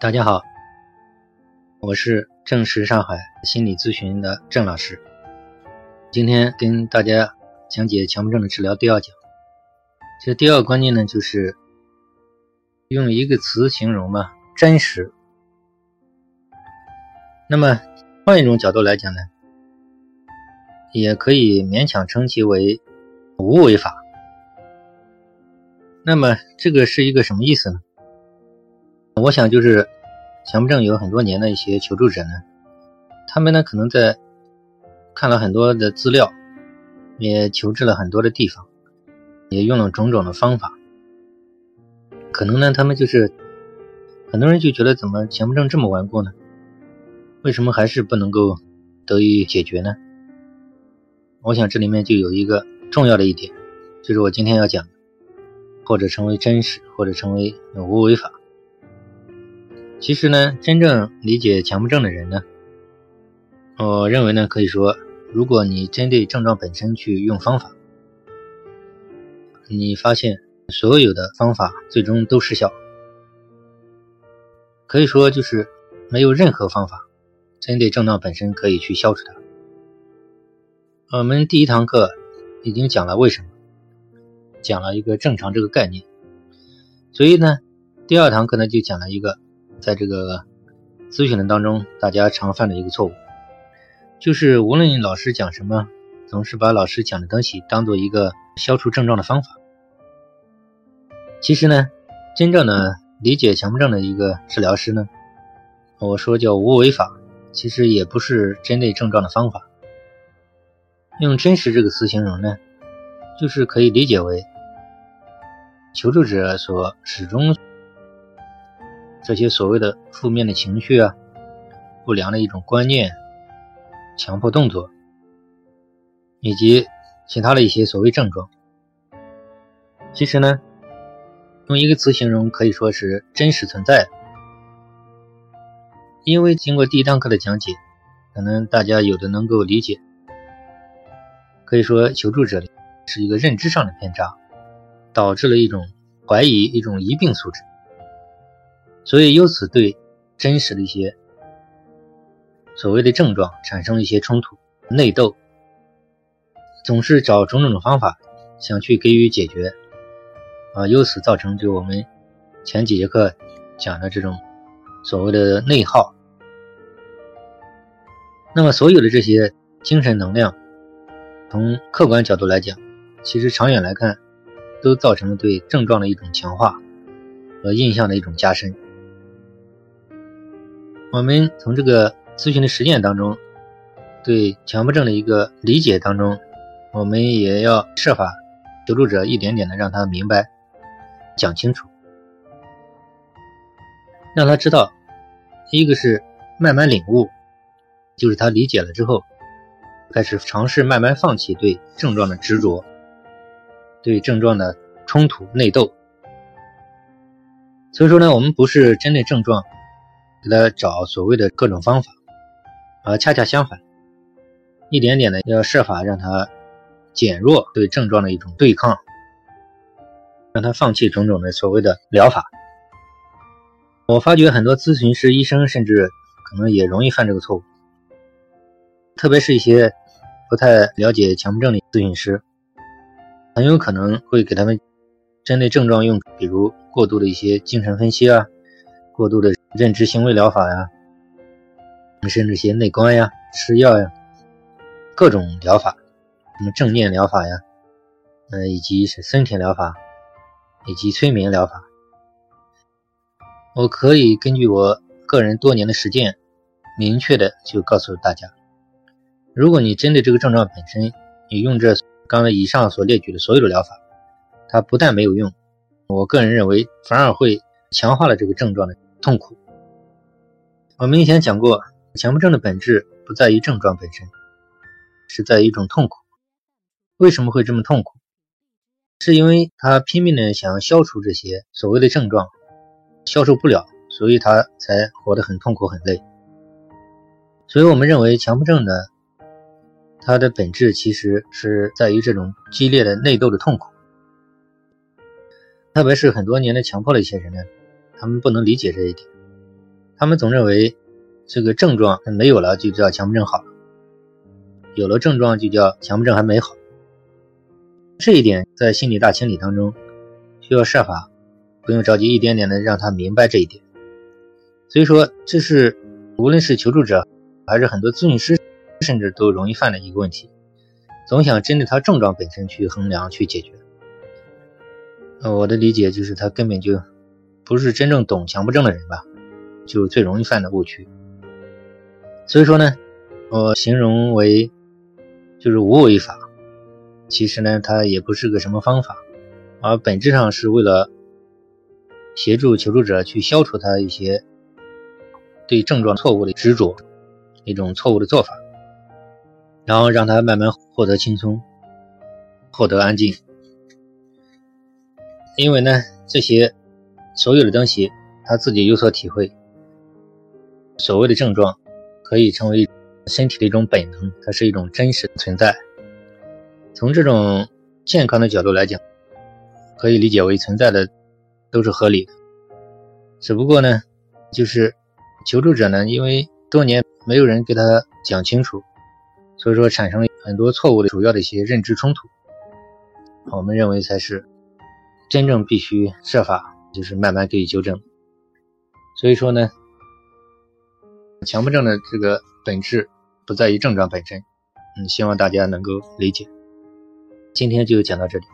大家好，我是正实上海心理咨询的郑老师。今天跟大家讲解强迫症的治疗第二讲。这第二个观念呢，就是用一个词形容嘛，真实。那么换一种角度来讲呢，也可以勉强称其为无为法。那么这个是一个什么意思呢？我想就是强迫症有很多年的一些求助者呢，他们呢可能在看了很多的资料，也求治了很多的地方，也用了种种的方法，可能呢他们就是很多人就觉得怎么强迫症这么顽固呢？为什么还是不能够得以解决呢？我想这里面就有一个重要的一点，就是我今天要讲的，或者成为真实，或者成为无为法。其实呢，真正理解强迫症的人呢，我认为呢，可以说，如果你针对症状本身去用方法，你发现所有的方法最终都失效，可以说就是没有任何方法针对症状本身可以去消除它。我们第一堂课已经讲了为什么，讲了一个正常这个概念，所以呢，第二堂课呢就讲了一个。在这个咨询的当中，大家常犯的一个错误，就是无论老师讲什么，总是把老师讲的东西当做一个消除症状的方法。其实呢，真正的理解强迫症的一个治疗师呢，我说叫无为法，其实也不是针对症状的方法。用真实这个词形容呢，就是可以理解为求助者所始终。这些所谓的负面的情绪啊，不良的一种观念、强迫动作，以及其他的一些所谓症状，其实呢，用一个词形容可以说是真实存在的。因为经过第一堂课的讲解，可能大家有的能够理解，可以说求助者是一个认知上的偏差，导致了一种怀疑、一种疑病素质。所以由此对真实的一些所谓的症状产生了一些冲突、内斗，总是找种种的方法想去给予解决，啊，由此造成就我们前几节课讲的这种所谓的内耗。那么所有的这些精神能量，从客观角度来讲，其实长远来看，都造成了对症状的一种强化和印象的一种加深。我们从这个咨询的实践当中，对强迫症的一个理解当中，我们也要设法求助者一点点的让他明白、讲清楚，让他知道，一个是慢慢领悟，就是他理解了之后，开始尝试慢慢放弃对症状的执着，对症状的冲突内斗。所以说呢，我们不是针对症状。给他找所谓的各种方法，而恰恰相反，一点点的要设法让他减弱对症状的一种对抗，让他放弃种种的所谓的疗法。我发觉很多咨询师、医生甚至可能也容易犯这个错误，特别是一些不太了解强迫症的咨询师，很有可能会给他们针对症状用，比如过度的一些精神分析啊，过度的。认知行为疗法呀，甚至些内观呀、吃药呀，各种疗法，什么正念疗法呀，嗯，以及是森田疗法，以及催眠疗法，我可以根据我个人多年的实践，明确的就告诉大家，如果你针对这个症状本身，你用这刚才以上所列举的所有的疗法，它不但没有用，我个人认为反而会强化了这个症状的痛苦。我们以前讲过，强迫症的本质不在于症状本身，是在于一种痛苦。为什么会这么痛苦？是因为他拼命的想要消除这些所谓的症状，消除不了，所以他才活得很痛苦、很累。所以我们认为，强迫症呢，它的本质其实是在于这种激烈的内斗的痛苦。特别是很多年的强迫的一些人呢，他们不能理解这一点。他们总认为这个症状没有了就叫强迫症好了，有了症状就叫强迫症还没好。这一点在心理大清理当中需要设法，不用着急，一点点的让他明白这一点。所以说，这是无论是求助者还是很多咨询师，甚至都容易犯的一个问题，总想针对他症状本身去衡量去解决。呃，我的理解就是他根本就不是真正懂强迫症的人吧，就最容易犯的误区。所以说呢，我形容为就是无为法，其实呢，它也不是个什么方法，而本质上是为了协助求助者去消除他一些对症状错误的执着，一种错误的做法，然后让他慢慢获得轻松，获得安静。因为呢，这些所有的东西他自己有所体会。所谓的症状，可以成为身体的一种本能，它是一种真实存在。从这种健康的角度来讲，可以理解为存在的都是合理的。只不过呢，就是求助者呢，因为多年没有人给他讲清楚，所以说产生了很多错误的主要的一些认知冲突。我们认为才是。真正必须设法，就是慢慢给予纠正。所以说呢，强迫症的这个本质不在于症状本身。嗯，希望大家能够理解。今天就讲到这里。